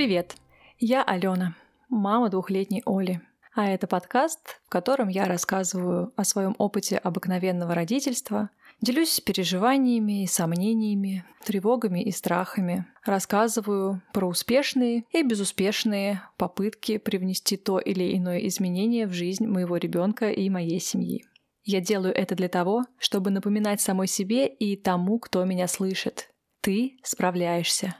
Привет! Я Алена, мама двухлетней Оли. А это подкаст, в котором я рассказываю о своем опыте обыкновенного родительства, делюсь переживаниями и сомнениями, тревогами и страхами, рассказываю про успешные и безуспешные попытки привнести то или иное изменение в жизнь моего ребенка и моей семьи. Я делаю это для того, чтобы напоминать самой себе и тому, кто меня слышит. Ты справляешься.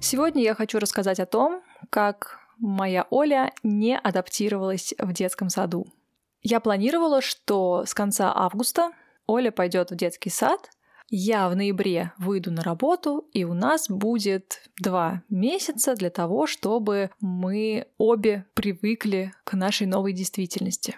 Сегодня я хочу рассказать о том, как моя Оля не адаптировалась в детском саду. Я планировала, что с конца августа Оля пойдет в детский сад, я в ноябре выйду на работу, и у нас будет два месяца для того, чтобы мы обе привыкли к нашей новой действительности.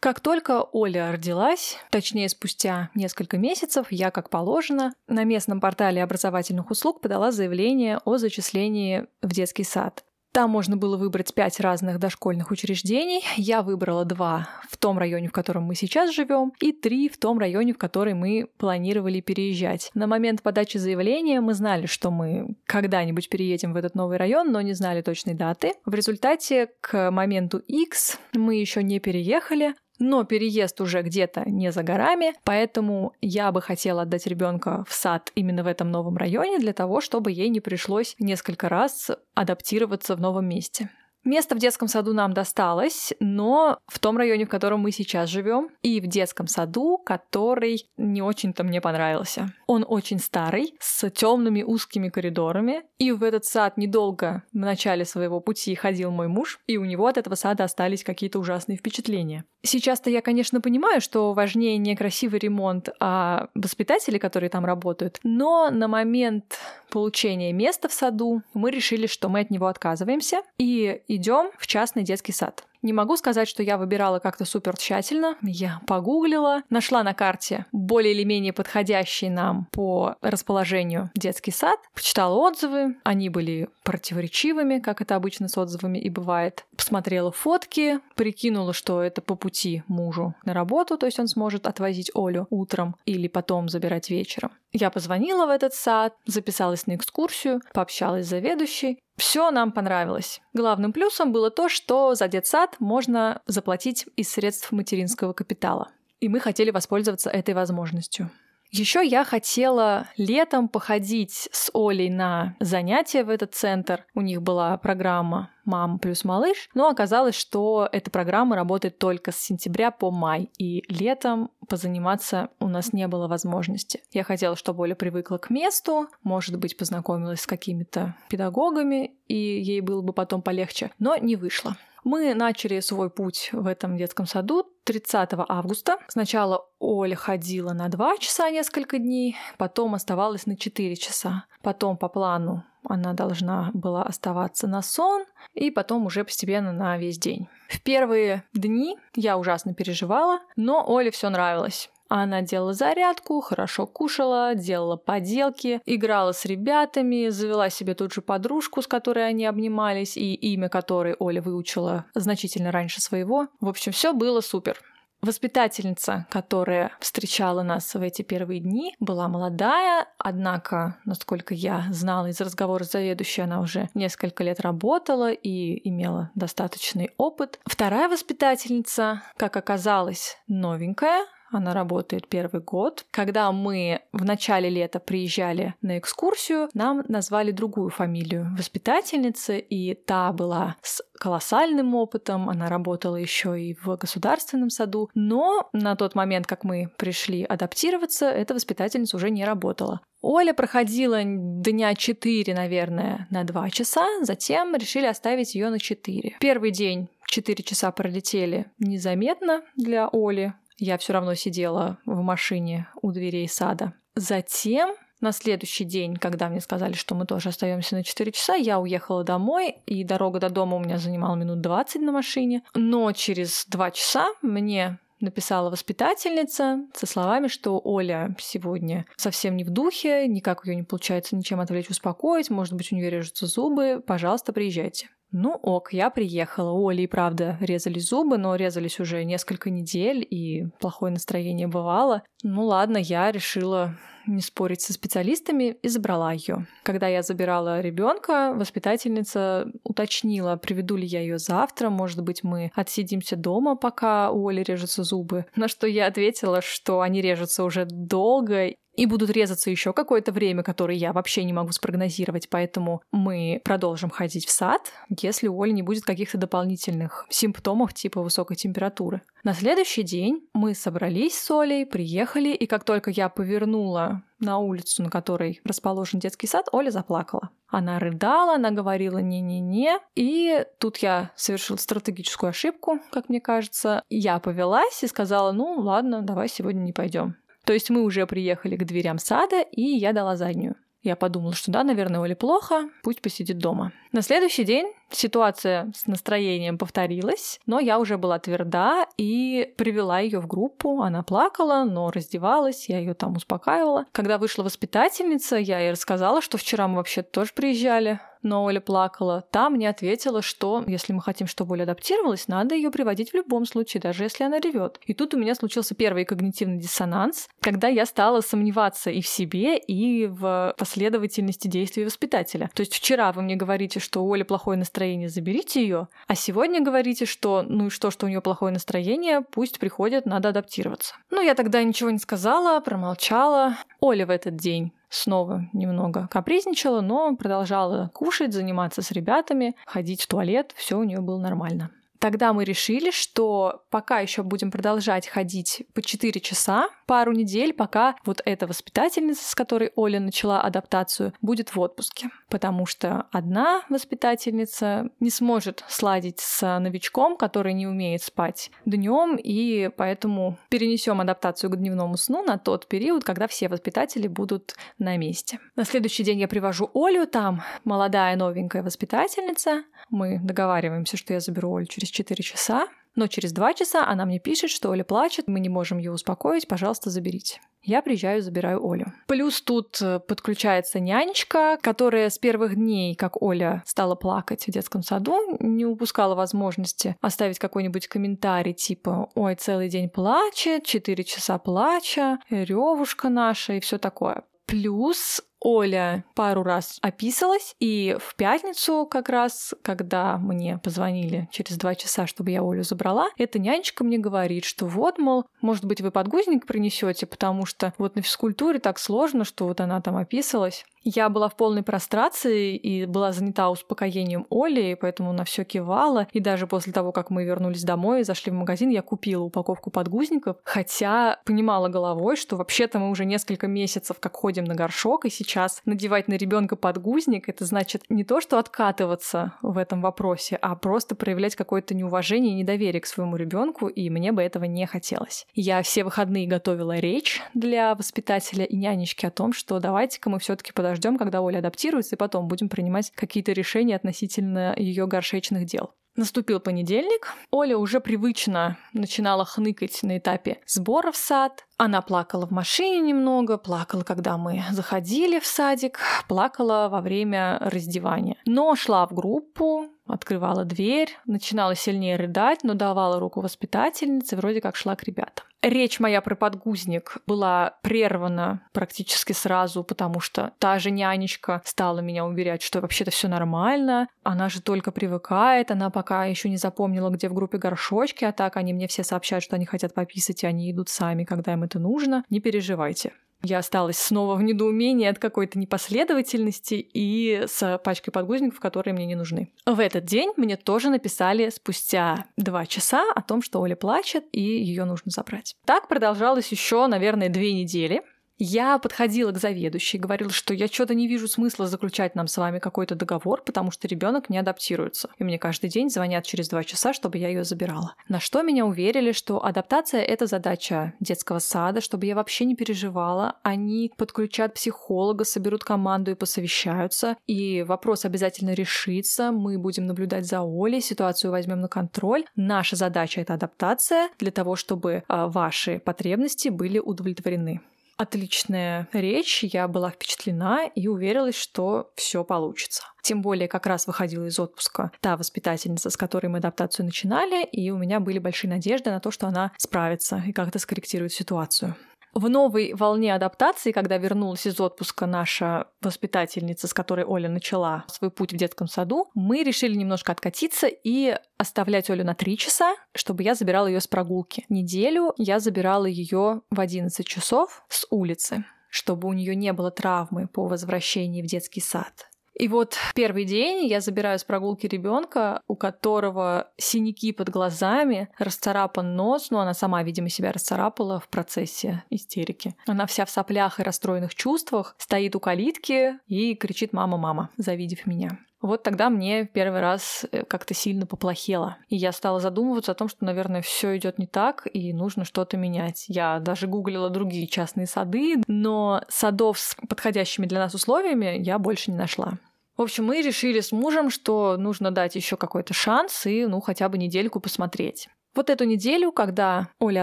Как только Оля родилась, точнее спустя несколько месяцев, я, как положено, на местном портале образовательных услуг подала заявление о зачислении в детский сад. Там можно было выбрать пять разных дошкольных учреждений. Я выбрала два в том районе, в котором мы сейчас живем, и три в том районе, в который мы планировали переезжать. На момент подачи заявления мы знали, что мы когда-нибудь переедем в этот новый район, но не знали точной даты. В результате к моменту X мы еще не переехали, но переезд уже где-то не за горами, поэтому я бы хотела отдать ребенка в сад именно в этом новом районе для того, чтобы ей не пришлось несколько раз адаптироваться в новом месте. Место в детском саду нам досталось, но в том районе, в котором мы сейчас живем, и в детском саду, который не очень-то мне понравился. Он очень старый, с темными узкими коридорами, и в этот сад недолго в начале своего пути ходил мой муж, и у него от этого сада остались какие-то ужасные впечатления. Сейчас-то я, конечно, понимаю, что важнее не красивый ремонт, а воспитатели, которые там работают, но на момент получения места в саду мы решили, что мы от него отказываемся и идем в частный детский сад. Не могу сказать, что я выбирала как-то супер тщательно. Я погуглила, нашла на карте более или менее подходящий нам по расположению детский сад, почитала отзывы, они были противоречивыми, как это обычно с отзывами и бывает. Посмотрела фотки, прикинула, что это по пути мужу на работу, то есть он сможет отвозить Олю утром или потом забирать вечером. Я позвонила в этот сад, записалась на экскурсию, пообщалась с заведующей, все нам понравилось. Главным плюсом было то, что за детсад можно заплатить из средств материнского капитала. И мы хотели воспользоваться этой возможностью. Еще я хотела летом походить с Олей на занятия в этот центр. У них была программа «Мам плюс малыш», но оказалось, что эта программа работает только с сентября по май, и летом позаниматься у нас не было возможности. Я хотела, чтобы Оля привыкла к месту, может быть, познакомилась с какими-то педагогами, и ей было бы потом полегче, но не вышло. Мы начали свой путь в этом детском саду 30 августа. Сначала Оля ходила на 2 часа несколько дней, потом оставалась на 4 часа. Потом по плану она должна была оставаться на сон, и потом уже постепенно на весь день. В первые дни я ужасно переживала, но Оле все нравилось. Она делала зарядку, хорошо кушала, делала поделки, играла с ребятами, завела себе тут же подружку, с которой они обнимались, и имя которой Оля выучила значительно раньше своего. В общем, все было супер. Воспитательница, которая встречала нас в эти первые дни, была молодая, однако, насколько я знала из разговора с заведующей, она уже несколько лет работала и имела достаточный опыт. Вторая воспитательница, как оказалось, новенькая, она работает первый год. Когда мы в начале лета приезжали на экскурсию, нам назвали другую фамилию воспитательницы, и та была с колоссальным опытом, она работала еще и в государственном саду, но на тот момент, как мы пришли адаптироваться, эта воспитательница уже не работала. Оля проходила дня 4, наверное, на 2 часа, затем решили оставить ее на 4. Первый день 4 часа пролетели незаметно для Оли, я все равно сидела в машине у дверей сада. Затем на следующий день, когда мне сказали, что мы тоже остаемся на 4 часа, я уехала домой, и дорога до дома у меня занимала минут 20 на машине. Но через 2 часа мне написала воспитательница со словами, что Оля сегодня совсем не в духе, никак ее не получается ничем отвлечь, успокоить, может быть, у нее режутся зубы, пожалуйста, приезжайте. Ну ок, я приехала. У Оли правда резались зубы, но резались уже несколько недель, и плохое настроение бывало. Ну ладно, я решила не спорить со специалистами и забрала ее. Когда я забирала ребенка, воспитательница уточнила, приведу ли я ее завтра, может быть, мы отсидимся дома, пока у Оли режутся зубы. На что я ответила, что они режутся уже долго, и будут резаться еще какое-то время, которое я вообще не могу спрогнозировать, поэтому мы продолжим ходить в сад, если у Оли не будет каких-то дополнительных симптомов типа высокой температуры. На следующий день мы собрались с Олей, приехали, и как только я повернула на улицу, на которой расположен детский сад, Оля заплакала. Она рыдала, она говорила «не-не-не», и тут я совершила стратегическую ошибку, как мне кажется. Я повелась и сказала «ну ладно, давай сегодня не пойдем. То есть мы уже приехали к дверям сада, и я дала заднюю. Я подумала, что да, наверное, Оле плохо, пусть посидит дома. На следующий день ситуация с настроением повторилась, но я уже была тверда и привела ее в группу. Она плакала, но раздевалась, я ее там успокаивала. Когда вышла воспитательница, я ей рассказала, что вчера мы вообще тоже приезжали но Оля плакала. Та мне ответила, что если мы хотим, чтобы Оля адаптировалась, надо ее приводить в любом случае, даже если она ревет. И тут у меня случился первый когнитивный диссонанс, когда я стала сомневаться и в себе, и в последовательности действий воспитателя. То есть вчера вы мне говорите, что у Оли плохое настроение, заберите ее, а сегодня говорите, что ну и что, что у нее плохое настроение, пусть приходит, надо адаптироваться. Ну, я тогда ничего не сказала, промолчала. Оля в этот день снова немного капризничала, но продолжала кушать, заниматься с ребятами, ходить в туалет, все у нее было нормально. Тогда мы решили, что пока еще будем продолжать ходить по 4 часа, пару недель, пока вот эта воспитательница, с которой Оля начала адаптацию, будет в отпуске. Потому что одна воспитательница не сможет сладить с новичком, который не умеет спать днем, и поэтому перенесем адаптацию к дневному сну на тот период, когда все воспитатели будут на месте. На следующий день я привожу Олю, там молодая новенькая воспитательница. Мы договариваемся, что я заберу Олю через 4 часа, но через 2 часа она мне пишет, что Оля плачет, мы не можем ее успокоить, пожалуйста, заберите. Я приезжаю, забираю Олю. Плюс тут э, подключается нянечка, которая с первых дней, как Оля стала плакать в детском саду, не упускала возможности оставить какой-нибудь комментарий типа «Ой, целый день плачет, 4 часа плача, ревушка наша» и все такое. Плюс Оля пару раз описалась, и в пятницу как раз, когда мне позвонили через два часа, чтобы я Олю забрала, эта нянечка мне говорит, что вот, мол, может быть, вы подгузник принесете, потому что вот на физкультуре так сложно, что вот она там описалась. Я была в полной прострации и была занята успокоением Оли, поэтому на все кивала. И даже после того, как мы вернулись домой и зашли в магазин, я купила упаковку подгузников, хотя понимала головой, что вообще-то мы уже несколько месяцев как ходим на горшок, и сейчас надевать на ребенка подгузник это значит не то, что откатываться в этом вопросе, а просто проявлять какое-то неуважение и недоверие к своему ребенку, и мне бы этого не хотелось. Я все выходные готовила речь для воспитателя и нянечки о том, что давайте-ка мы все-таки подождем, когда Оля адаптируется, и потом будем принимать какие-то решения относительно ее горшечных дел. Наступил понедельник. Оля уже привычно начинала хныкать на этапе сбора в сад. Она плакала в машине немного, плакала, когда мы заходили в садик, плакала во время раздевания. Но шла в группу, открывала дверь, начинала сильнее рыдать, но давала руку воспитательнице, вроде как шла к ребятам. Речь моя про подгузник была прервана практически сразу, потому что та же нянечка стала меня уверять, что вообще-то все нормально, она же только привыкает, она пока еще не запомнила, где в группе горшочки, а так они мне все сообщают, что они хотят пописать, и они идут сами, когда им это нужно. Не переживайте. Я осталась снова в недоумении от какой-то непоследовательности и с пачкой подгузников, которые мне не нужны. В этот день мне тоже написали спустя два часа о том, что Оля плачет и ее нужно забрать. Так продолжалось еще, наверное, две недели. Я подходила к заведующей, говорила, что я что-то не вижу смысла заключать нам с вами какой-то договор, потому что ребенок не адаптируется. И мне каждый день звонят через два часа, чтобы я ее забирала. На что меня уверили, что адаптация — это задача детского сада, чтобы я вообще не переживала. Они подключат психолога, соберут команду и посовещаются. И вопрос обязательно решится. Мы будем наблюдать за Олей, ситуацию возьмем на контроль. Наша задача — это адаптация для того, чтобы а, ваши потребности были удовлетворены отличная речь, я была впечатлена и уверилась, что все получится. Тем более, как раз выходила из отпуска та воспитательница, с которой мы адаптацию начинали, и у меня были большие надежды на то, что она справится и как-то скорректирует ситуацию. В новой волне адаптации, когда вернулась из отпуска наша воспитательница, с которой Оля начала свой путь в детском саду, мы решили немножко откатиться и оставлять Олю на три часа, чтобы я забирала ее с прогулки. Неделю я забирала ее в 11 часов с улицы чтобы у нее не было травмы по возвращении в детский сад. И вот первый день я забираю с прогулки ребенка, у которого синяки под глазами, расцарапан нос, ну она сама, видимо, себя расцарапала в процессе истерики. Она вся в соплях и расстроенных чувствах, стоит у калитки и кричит «мама, мама», завидев меня. Вот тогда мне первый раз э, как-то сильно поплохело. И я стала задумываться о том, что, наверное, все идет не так, и нужно что-то менять. Я даже гуглила другие частные сады, но садов с подходящими для нас условиями я больше не нашла. В общем, мы решили с мужем, что нужно дать еще какой-то шанс и, ну, хотя бы недельку посмотреть. Вот эту неделю, когда Оля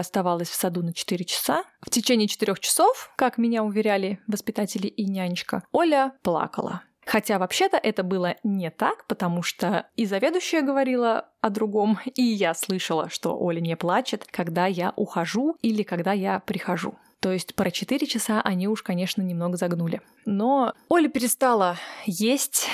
оставалась в саду на 4 часа, в течение 4 часов, как меня уверяли воспитатели и нянечка, Оля плакала. Хотя вообще-то это было не так, потому что и заведующая говорила о другом, и я слышала, что Оля не плачет, когда я ухожу или когда я прихожу. То есть про 4 часа они уж, конечно, немного загнули. Но Оля перестала есть,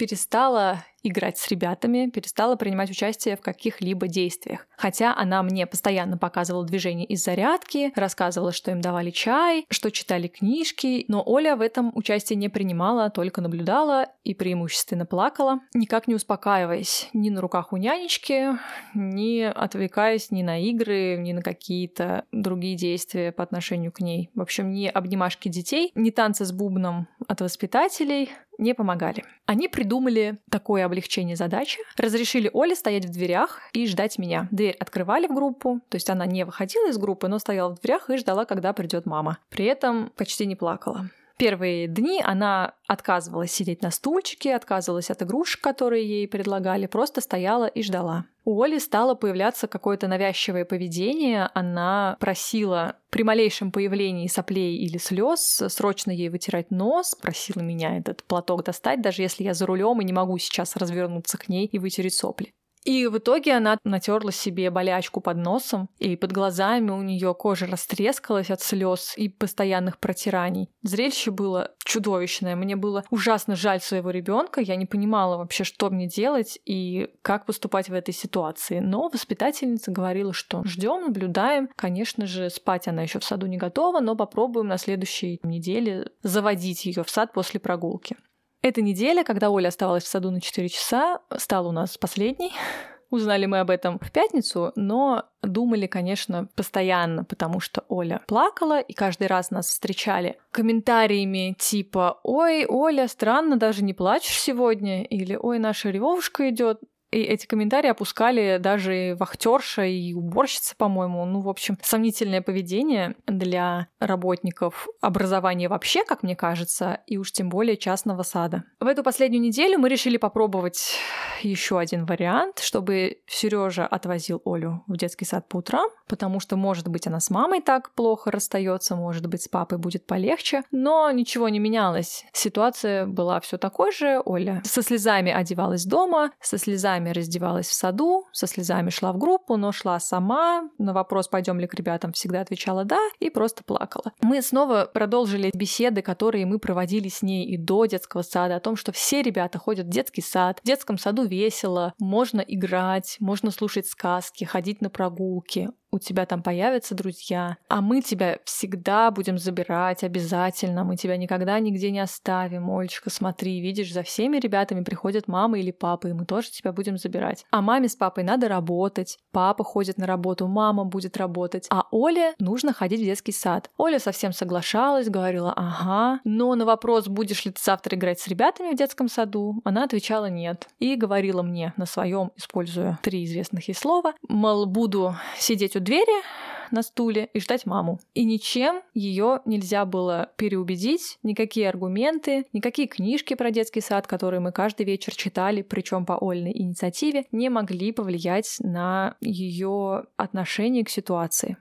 перестала играть с ребятами, перестала принимать участие в каких-либо действиях. Хотя она мне постоянно показывала движения из зарядки, рассказывала, что им давали чай, что читали книжки, но Оля в этом участие не принимала, только наблюдала и преимущественно плакала, никак не успокаиваясь ни на руках у нянечки, ни отвлекаясь ни на игры, ни на какие-то другие действия по отношению к ней. В общем, ни обнимашки детей, ни танцы с бубном от воспитателей, не помогали. Они придумали такое облегчение задачи, разрешили Оле стоять в дверях и ждать меня. Дверь открывали в группу, то есть она не выходила из группы, но стояла в дверях и ждала, когда придет мама. При этом почти не плакала первые дни она отказывалась сидеть на стульчике, отказывалась от игрушек, которые ей предлагали, просто стояла и ждала. У Оли стало появляться какое-то навязчивое поведение. Она просила при малейшем появлении соплей или слез срочно ей вытирать нос, просила меня этот платок достать, даже если я за рулем и не могу сейчас развернуться к ней и вытереть сопли. И в итоге она натерла себе болячку под носом, и под глазами у нее кожа растрескалась от слез и постоянных протираний. Зрелище было чудовищное. Мне было ужасно жаль своего ребенка. Я не понимала вообще, что мне делать и как поступать в этой ситуации. Но воспитательница говорила, что ждем, наблюдаем. Конечно же, спать она еще в саду не готова, но попробуем на следующей неделе заводить ее в сад после прогулки. Эта неделя, когда Оля оставалась в саду на 4 часа, стала у нас последней. Узнали мы об этом в пятницу, но думали, конечно, постоянно, потому что Оля плакала, и каждый раз нас встречали комментариями типа «Ой, Оля, странно, даже не плачешь сегодня», или «Ой, наша ревовушка идет». И эти комментарии опускали даже вахтерша и уборщица, по-моему. Ну, в общем, сомнительное поведение для работников образования вообще, как мне кажется, и уж тем более частного сада. В эту последнюю неделю мы решили попробовать еще один вариант, чтобы Сережа отвозил Олю в детский сад по утрам, потому что, может быть, она с мамой так плохо расстается, может быть, с папой будет полегче, но ничего не менялось. Ситуация была все такой же. Оля со слезами одевалась дома, со слезами слезами раздевалась в саду, со слезами шла в группу, но шла сама. На вопрос, пойдем ли к ребятам, всегда отвечала «да» и просто плакала. Мы снова продолжили беседы, которые мы проводили с ней и до детского сада, о том, что все ребята ходят в детский сад, в детском саду весело, можно играть, можно слушать сказки, ходить на прогулки у тебя там появятся друзья, а мы тебя всегда будем забирать обязательно, мы тебя никогда нигде не оставим, Олечка, смотри, видишь, за всеми ребятами приходят мама или папа, и мы тоже тебя будем забирать. А маме с папой надо работать, папа ходит на работу, мама будет работать, а Оле нужно ходить в детский сад. Оля совсем соглашалась, говорила «ага», но на вопрос, будешь ли ты завтра играть с ребятами в детском саду, она отвечала «нет». И говорила мне на своем, используя три известных ей слова, мол, буду сидеть у двери на стуле и ждать маму. И ничем ее нельзя было переубедить, никакие аргументы, никакие книжки про детский сад, которые мы каждый вечер читали, причем по Ольной инициативе, не могли повлиять на ее отношение к ситуации.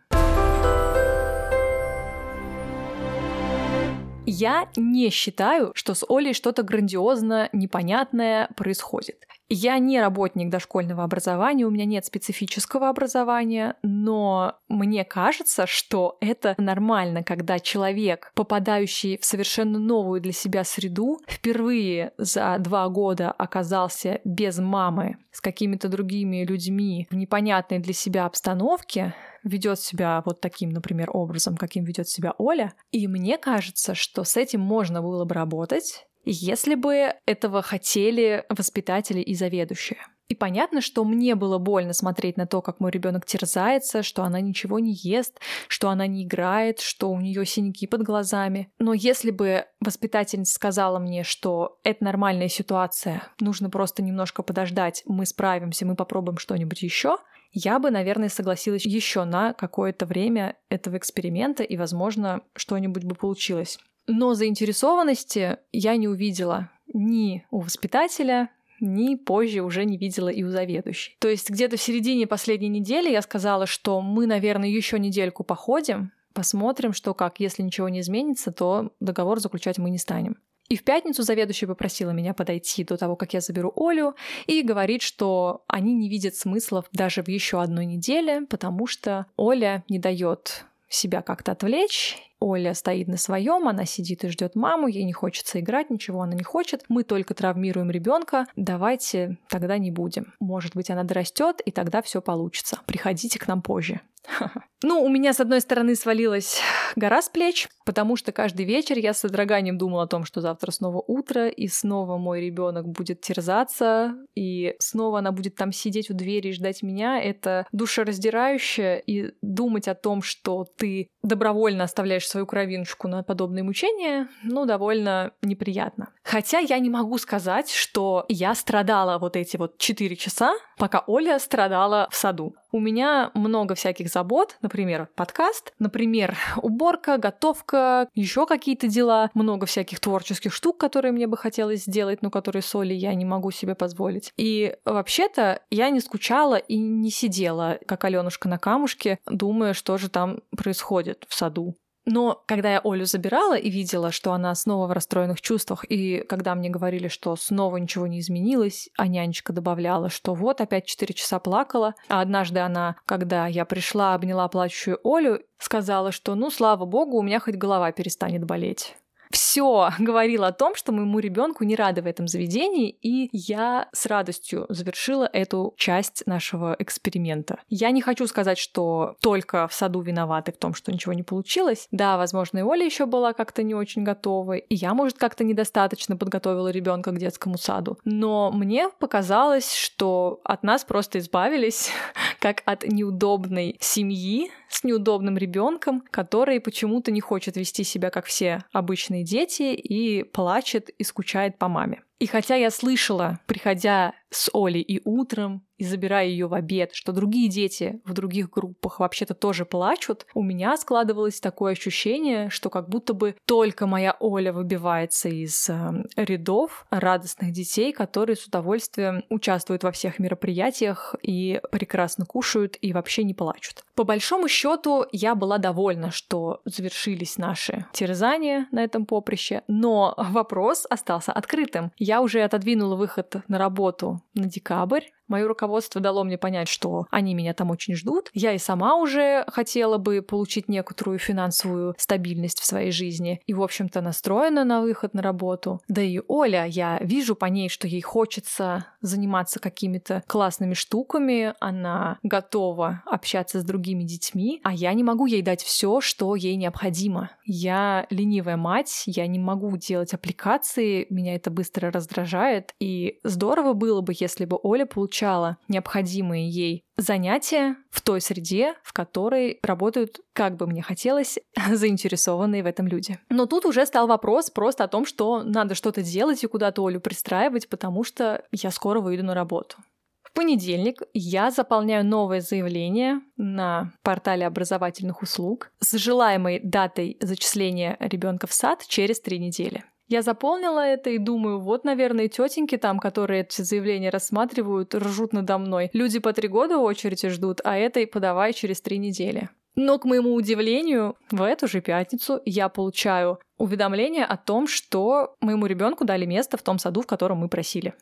Я не считаю, что с Олей что-то грандиозно непонятное происходит. Я не работник дошкольного образования, у меня нет специфического образования, но мне кажется, что это нормально, когда человек, попадающий в совершенно новую для себя среду, впервые за два года оказался без мамы, с какими-то другими людьми в непонятной для себя обстановке, ведет себя вот таким, например, образом, каким ведет себя Оля. И мне кажется, что с этим можно было бы работать, если бы этого хотели воспитатели и заведующие. И понятно, что мне было больно смотреть на то, как мой ребенок терзается, что она ничего не ест, что она не играет, что у нее синяки под глазами. Но если бы воспитательница сказала мне, что это нормальная ситуация, нужно просто немножко подождать, мы справимся, мы попробуем что-нибудь еще, я бы, наверное, согласилась еще на какое-то время этого эксперимента, и, возможно, что-нибудь бы получилось. Но заинтересованности я не увидела ни у воспитателя, ни позже уже не видела и у заведующей. То есть где-то в середине последней недели я сказала, что мы, наверное, еще недельку походим, посмотрим, что как. Если ничего не изменится, то договор заключать мы не станем. И в пятницу заведующая попросила меня подойти до того, как я заберу Олю, и говорит, что они не видят смысла даже в еще одной неделе, потому что Оля не дает себя как-то отвлечь. Оля стоит на своем, она сидит и ждет маму, ей не хочется играть, ничего она не хочет. Мы только травмируем ребенка. Давайте тогда не будем. Может быть, она дорастет, и тогда все получится. Приходите к нам позже. Ну, у меня, с одной стороны, свалилась гора с плеч, потому что каждый вечер я с содроганием думала о том, что завтра снова утро, и снова мой ребенок будет терзаться, и снова она будет там сидеть у двери и ждать меня. Это душераздирающе, и думать о том, что ты добровольно оставляешь свою кровиночку на подобные мучения, ну, довольно неприятно. Хотя я не могу сказать, что я страдала вот эти вот четыре часа, пока Оля страдала в саду. У меня много всяких забот, например, подкаст, например, уборка, готовка, еще какие-то дела, много всяких творческих штук, которые мне бы хотелось сделать, но которые с Олей я не могу себе позволить. И вообще-то я не скучала и не сидела, как Аленушка на камушке, думая, что же там происходит в саду. Но когда я Олю забирала и видела, что она снова в расстроенных чувствах, и когда мне говорили, что снова ничего не изменилось, а нянечка добавляла, что вот опять 4 часа плакала, а однажды она, когда я пришла, обняла плачущую Олю, сказала, что ну слава богу, у меня хоть голова перестанет болеть все говорило о том, что моему ребенку не рады в этом заведении, и я с радостью завершила эту часть нашего эксперимента. Я не хочу сказать, что только в саду виноваты в том, что ничего не получилось. Да, возможно, и Оля еще была как-то не очень готова, и я, может, как-то недостаточно подготовила ребенка к детскому саду. Но мне показалось, что от нас просто избавились, как от неудобной семьи с неудобным ребенком, который почему-то не хочет вести себя как все обычные дети и плачет и скучает по маме. И хотя я слышала, приходя с Олей и утром, и забирая ее в обед, что другие дети в других группах вообще-то тоже плачут, у меня складывалось такое ощущение, что как будто бы только моя Оля выбивается из э, рядов радостных детей, которые с удовольствием участвуют во всех мероприятиях и прекрасно кушают и вообще не плачут. По большому счету я была довольна, что завершились наши терзания на этом поприще, но вопрос остался открытым. Я уже отодвинула выход на работу на декабрь, Мое руководство дало мне понять, что они меня там очень ждут. Я и сама уже хотела бы получить некоторую финансовую стабильность в своей жизни и, в общем-то, настроена на выход на работу. Да и Оля, я вижу по ней, что ей хочется заниматься какими-то классными штуками, она готова общаться с другими детьми, а я не могу ей дать все, что ей необходимо. Я ленивая мать, я не могу делать аппликации, меня это быстро раздражает, и здорово было бы, если бы Оля получила получала необходимые ей занятия в той среде, в которой работают, как бы мне хотелось, заинтересованные в этом люди. Но тут уже стал вопрос просто о том, что надо что-то делать и куда-то Олю пристраивать, потому что я скоро выйду на работу. В понедельник я заполняю новое заявление на портале образовательных услуг с желаемой датой зачисления ребенка в сад через три недели. Я заполнила это и думаю, вот, наверное, тетеньки там, которые эти заявления рассматривают, ржут надо мной. Люди по три года очереди ждут, а этой подавай через три недели. Но, к моему удивлению, в эту же пятницу я получаю уведомление о том, что моему ребенку дали место в том саду, в котором мы просили.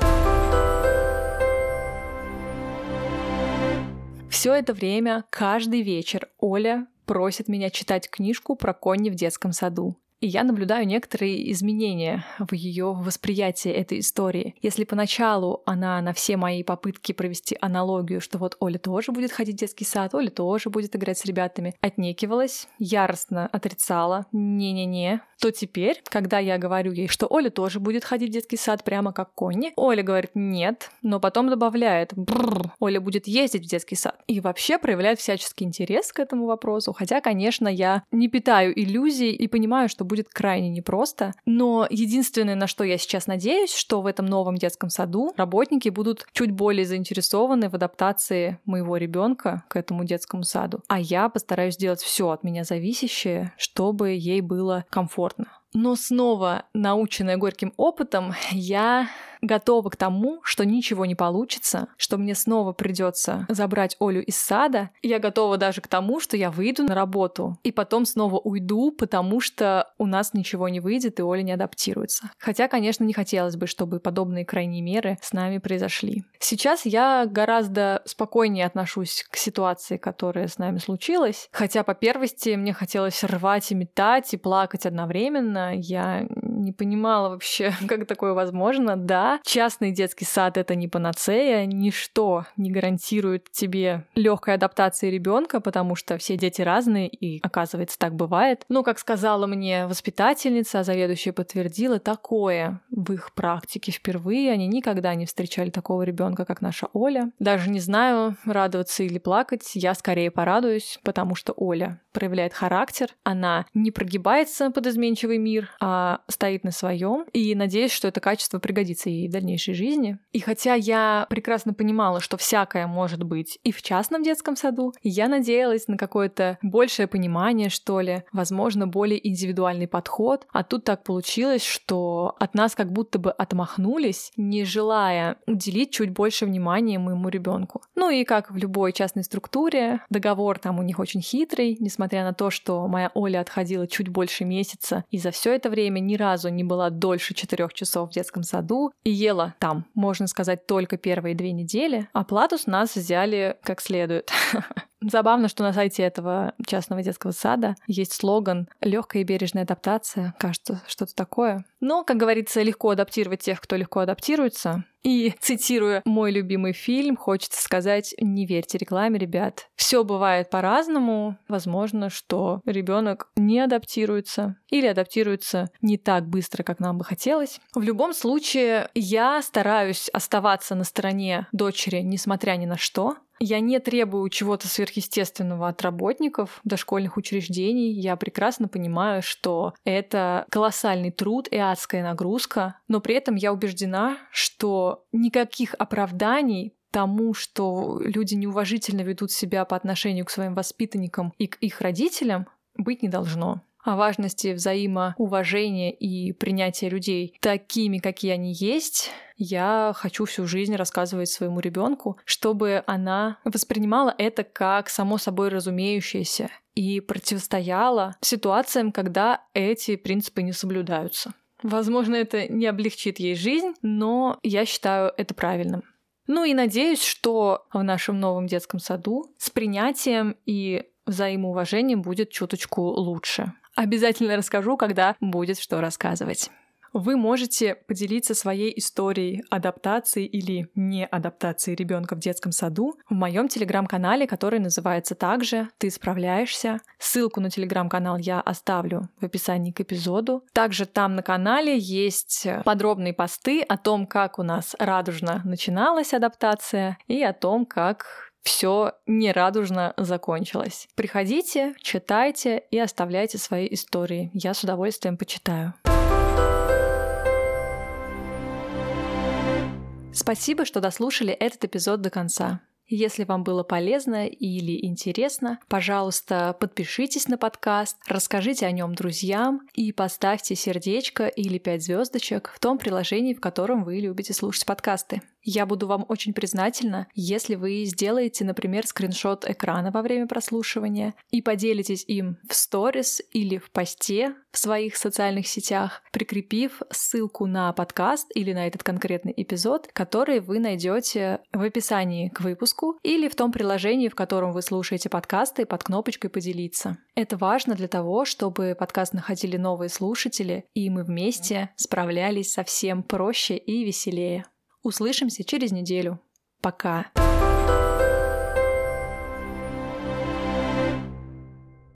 Все это время, каждый вечер Оля просит меня читать книжку про Конни в детском саду. И я наблюдаю некоторые изменения в ее восприятии этой истории. Если поначалу она на все мои попытки провести аналогию, что вот Оля тоже будет ходить в детский сад, Оля тоже будет играть с ребятами, отнекивалась, яростно отрицала, не-не-не, то теперь, когда я говорю ей, что Оля тоже будет ходить в детский сад прямо как Конни, Оля говорит нет, но потом добавляет, Оля будет ездить в детский сад. И вообще проявляет всяческий интерес к этому вопросу, хотя, конечно, я не питаю иллюзий и понимаю, что будет крайне непросто. Но единственное, на что я сейчас надеюсь, что в этом новом детском саду работники будут чуть более заинтересованы в адаптации моего ребенка к этому детскому саду. А я постараюсь сделать все от меня зависящее, чтобы ей было комфортно. Но снова, наученная горьким опытом, я готова к тому, что ничего не получится, что мне снова придется забрать Олю из сада. Я готова даже к тому, что я выйду на работу и потом снова уйду, потому что у нас ничего не выйдет и Оля не адаптируется. Хотя, конечно, не хотелось бы, чтобы подобные крайние меры с нами произошли. Сейчас я гораздо спокойнее отношусь к ситуации, которая с нами случилась. Хотя по первости мне хотелось рвать и метать и плакать одновременно. Я не понимала вообще, как такое возможно. Да, частный детский сад это не панацея, ничто не гарантирует тебе легкой адаптации ребенка, потому что все дети разные, и оказывается так бывает. Но, как сказала мне воспитательница, а заведующая подтвердила, такое в их практике впервые. Они никогда не встречали такого ребенка, как наша Оля. Даже не знаю, радоваться или плакать, я скорее порадуюсь, потому что Оля проявляет характер, она не прогибается под изменчивый мир, а стоит на своем, и надеюсь, что это качество пригодится ей в дальнейшей жизни. И хотя я прекрасно понимала, что всякое может быть и в частном детском саду, я надеялась на какое-то большее понимание, что ли, возможно, более индивидуальный подход, а тут так получилось, что от нас как будто бы отмахнулись, не желая уделить чуть больше внимания моему ребенку. Ну и как в любой частной структуре, договор там у них очень хитрый, несмотря на то, что моя Оля отходила чуть больше месяца, и за все это время ни разу не была дольше четырех часов в детском саду и ела там, можно сказать, только первые две недели, оплату с нас взяли как следует. Забавно, что на сайте этого частного детского сада есть слоган «Легкая и бережная адаптация». Кажется, что-то такое. Но, как говорится, легко адаптировать тех, кто легко адаптируется. И, цитируя мой любимый фильм, хочется сказать, не верьте рекламе, ребят. Все бывает по-разному. Возможно, что ребенок не адаптируется или адаптируется не так быстро, как нам бы хотелось. В любом случае, я стараюсь оставаться на стороне дочери, несмотря ни на что. Я не требую чего-то сверхъестественного от работников дошкольных учреждений. Я прекрасно понимаю, что это колоссальный труд и адская нагрузка, но при этом я убеждена, что никаких оправданий тому, что люди неуважительно ведут себя по отношению к своим воспитанникам и к их родителям, быть не должно о важности взаимоуважения и принятия людей такими, какие они есть, я хочу всю жизнь рассказывать своему ребенку, чтобы она воспринимала это как само собой разумеющееся и противостояла ситуациям, когда эти принципы не соблюдаются. Возможно, это не облегчит ей жизнь, но я считаю это правильным. Ну и надеюсь, что в нашем новом детском саду с принятием и взаимоуважением будет чуточку лучше. Обязательно расскажу, когда будет что рассказывать. Вы можете поделиться своей историей адаптации или не адаптации ребенка в детском саду в моем телеграм-канале, который называется также «Ты справляешься». Ссылку на телеграм-канал я оставлю в описании к эпизоду. Также там на канале есть подробные посты о том, как у нас радужно начиналась адаптация и о том, как все нерадужно закончилось. Приходите, читайте и оставляйте свои истории. Я с удовольствием почитаю. Спасибо, что дослушали этот эпизод до конца. Если вам было полезно или интересно, пожалуйста, подпишитесь на подкаст, расскажите о нем друзьям и поставьте сердечко или пять звездочек в том приложении, в котором вы любите слушать подкасты. Я буду вам очень признательна, если вы сделаете, например, скриншот экрана во время прослушивания и поделитесь им в сторис или в посте в своих социальных сетях, прикрепив ссылку на подкаст или на этот конкретный эпизод, который вы найдете в описании к выпуску или в том приложении, в котором вы слушаете подкасты под кнопочкой «Поделиться». Это важно для того, чтобы подкаст находили новые слушатели, и мы вместе справлялись совсем проще и веселее. Услышимся через неделю. Пока.